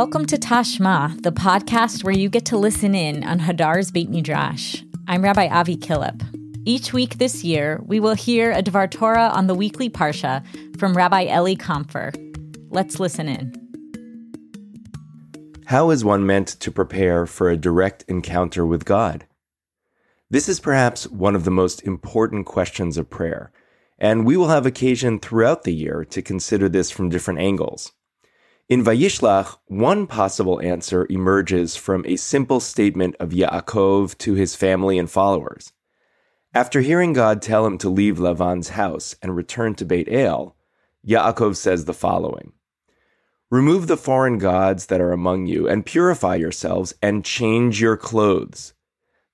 Welcome to Tashma, the podcast where you get to listen in on Hadar's Beit Midrash. I'm Rabbi Avi Killip. Each week this year, we will hear a Dvar Torah on the weekly Parsha from Rabbi Elie Kaunfer. Let's listen in. How is one meant to prepare for a direct encounter with God? This is perhaps one of the most important questions of prayer, and we will have occasion throughout the year to consider this from different angles. In Vayishlach, one possible answer emerges from a simple statement of Yaakov to his family and followers. After hearing God tell him to leave Lavan's house and return to Beit El, Yaakov says the following Remove the foreign gods that are among you, and purify yourselves, and change your clothes.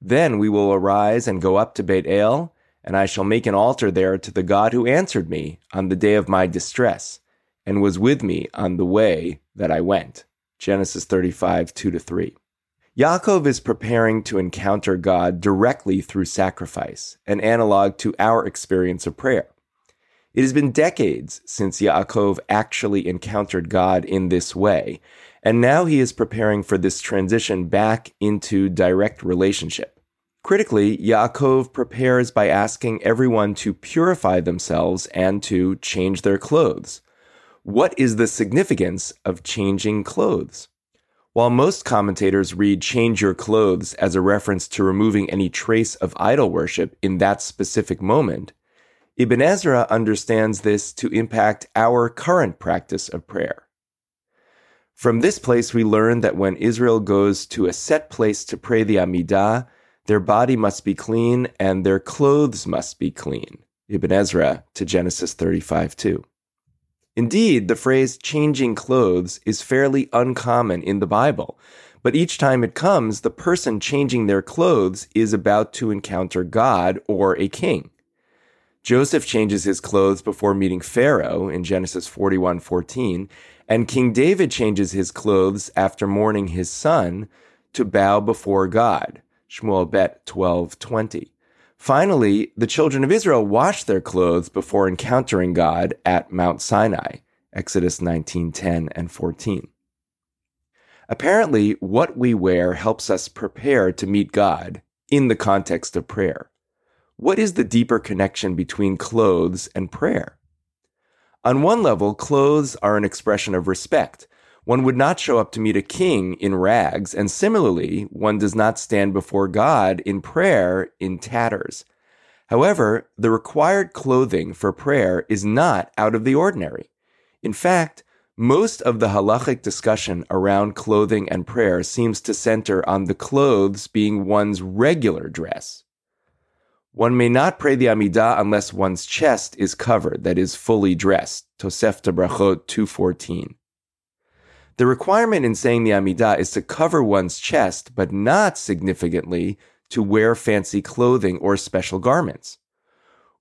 Then we will arise and go up to Beit El, and I shall make an altar there to the God who answered me on the day of my distress and was with me on the way that I went. Genesis 35, 2 to 3. Yaakov is preparing to encounter God directly through sacrifice, an analog to our experience of prayer. It has been decades since Yaakov actually encountered God in this way, and now he is preparing for this transition back into direct relationship. Critically, Yaakov prepares by asking everyone to purify themselves and to change their clothes. What is the significance of changing clothes? While most commentators read change your clothes as a reference to removing any trace of idol worship in that specific moment, Ibn Ezra understands this to impact our current practice of prayer. From this place, we learn that when Israel goes to a set place to pray the Amidah, their body must be clean and their clothes must be clean. Ibn Ezra to Genesis 35 2. Indeed, the phrase changing clothes is fairly uncommon in the Bible, but each time it comes, the person changing their clothes is about to encounter God or a king. Joseph changes his clothes before meeting Pharaoh in Genesis 41:14, and King David changes his clothes after mourning his son to bow before God. Shmuel Bet 12:20. Finally, the children of Israel washed their clothes before encountering God at Mount Sinai, Exodus 19:10 and 14. Apparently, what we wear helps us prepare to meet God in the context of prayer. What is the deeper connection between clothes and prayer? On one level, clothes are an expression of respect, one would not show up to meet a king in rags, and similarly, one does not stand before God in prayer in tatters. However, the required clothing for prayer is not out of the ordinary. In fact, most of the halachic discussion around clothing and prayer seems to center on the clothes being one's regular dress. One may not pray the Amidah unless one's chest is covered, that is, fully dressed. Tosefta Brachot 214. The requirement in saying the Amidah is to cover one's chest, but not significantly to wear fancy clothing or special garments.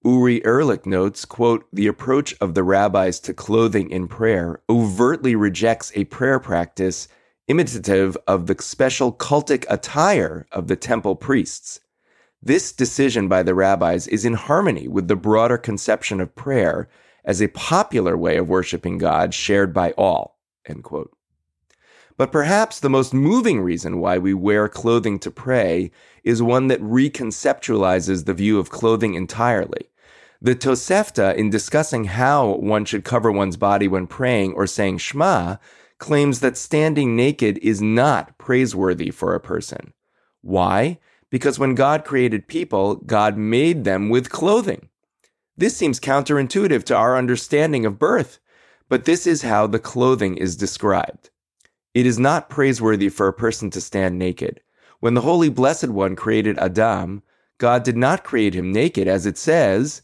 Uri Ehrlich notes, quote, the approach of the rabbis to clothing in prayer overtly rejects a prayer practice imitative of the special cultic attire of the temple priests. This decision by the rabbis is in harmony with the broader conception of prayer as a popular way of worshiping God shared by all, end quote. But perhaps the most moving reason why we wear clothing to pray is one that reconceptualizes the view of clothing entirely. The Tosefta, in discussing how one should cover one's body when praying or saying Shema, claims that standing naked is not praiseworthy for a person. Why? Because when God created people, God made them with clothing. This seems counterintuitive to our understanding of birth, but this is how the clothing is described. It is not praiseworthy for a person to stand naked. When the Holy Blessed One created Adam, God did not create him naked, as it says,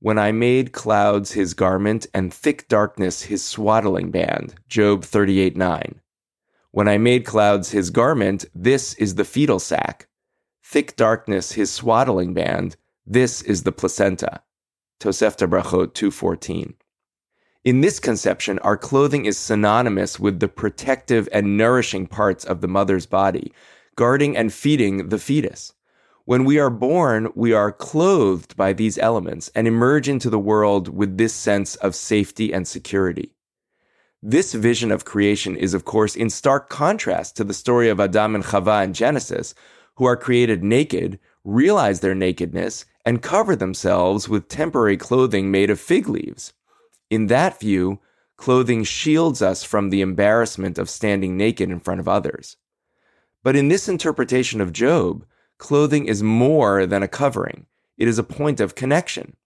When I made clouds his garment and thick darkness his swaddling band. Job 38 9. When I made clouds his garment, this is the fetal sac. Thick darkness his swaddling band, this is the placenta. Tosefta Brachot 214. In this conception, our clothing is synonymous with the protective and nourishing parts of the mother's body, guarding and feeding the fetus. When we are born, we are clothed by these elements and emerge into the world with this sense of safety and security. This vision of creation is, of course, in stark contrast to the story of Adam and Chava in Genesis, who are created naked, realize their nakedness, and cover themselves with temporary clothing made of fig leaves. In that view, clothing shields us from the embarrassment of standing naked in front of others. But in this interpretation of Job, clothing is more than a covering. It is a point of connection.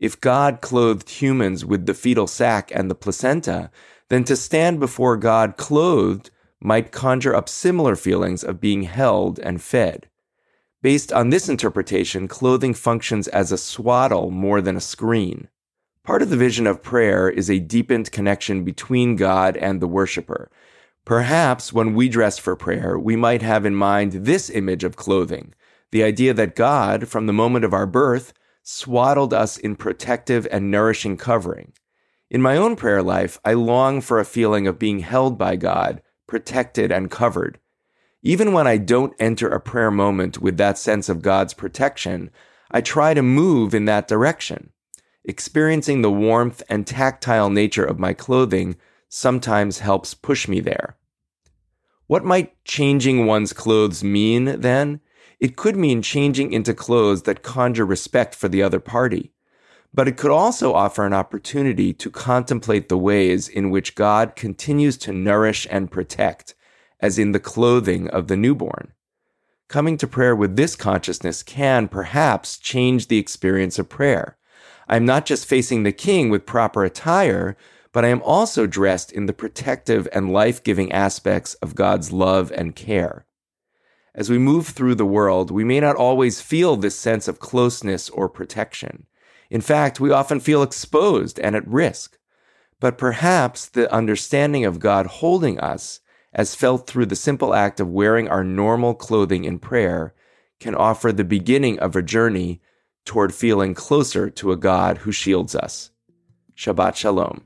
If God clothed humans with the fetal sac and the placenta, then to stand before God clothed might conjure up similar feelings of being held and fed. Based on this interpretation, clothing functions as a swaddle more than a screen. Part of the vision of prayer is a deepened connection between God and the worshiper. Perhaps when we dress for prayer, we might have in mind this image of clothing the idea that God, from the moment of our birth, swaddled us in protective and nourishing covering. In my own prayer life, I long for a feeling of being held by God, protected and covered. Even when I don't enter a prayer moment with that sense of God's protection, I try to move in that direction. Experiencing the warmth and tactile nature of my clothing sometimes helps push me there. What might changing one's clothes mean then? It could mean changing into clothes that conjure respect for the other party. But it could also offer an opportunity to contemplate the ways in which God continues to nourish and protect, as in the clothing of the newborn. Coming to prayer with this consciousness can perhaps change the experience of prayer. I'm not just facing the king with proper attire, but I am also dressed in the protective and life giving aspects of God's love and care. As we move through the world, we may not always feel this sense of closeness or protection. In fact, we often feel exposed and at risk. But perhaps the understanding of God holding us, as felt through the simple act of wearing our normal clothing in prayer, can offer the beginning of a journey toward feeling closer to a God who shields us. Shabbat Shalom.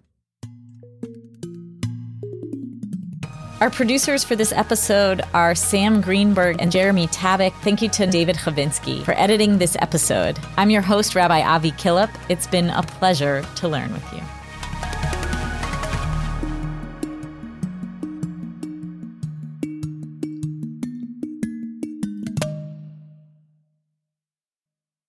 Our producers for this episode are Sam Greenberg and Jeremy Tabak. Thank you to David Chavinsky for editing this episode. I'm your host, Rabbi Avi Killip. It's been a pleasure to learn with you.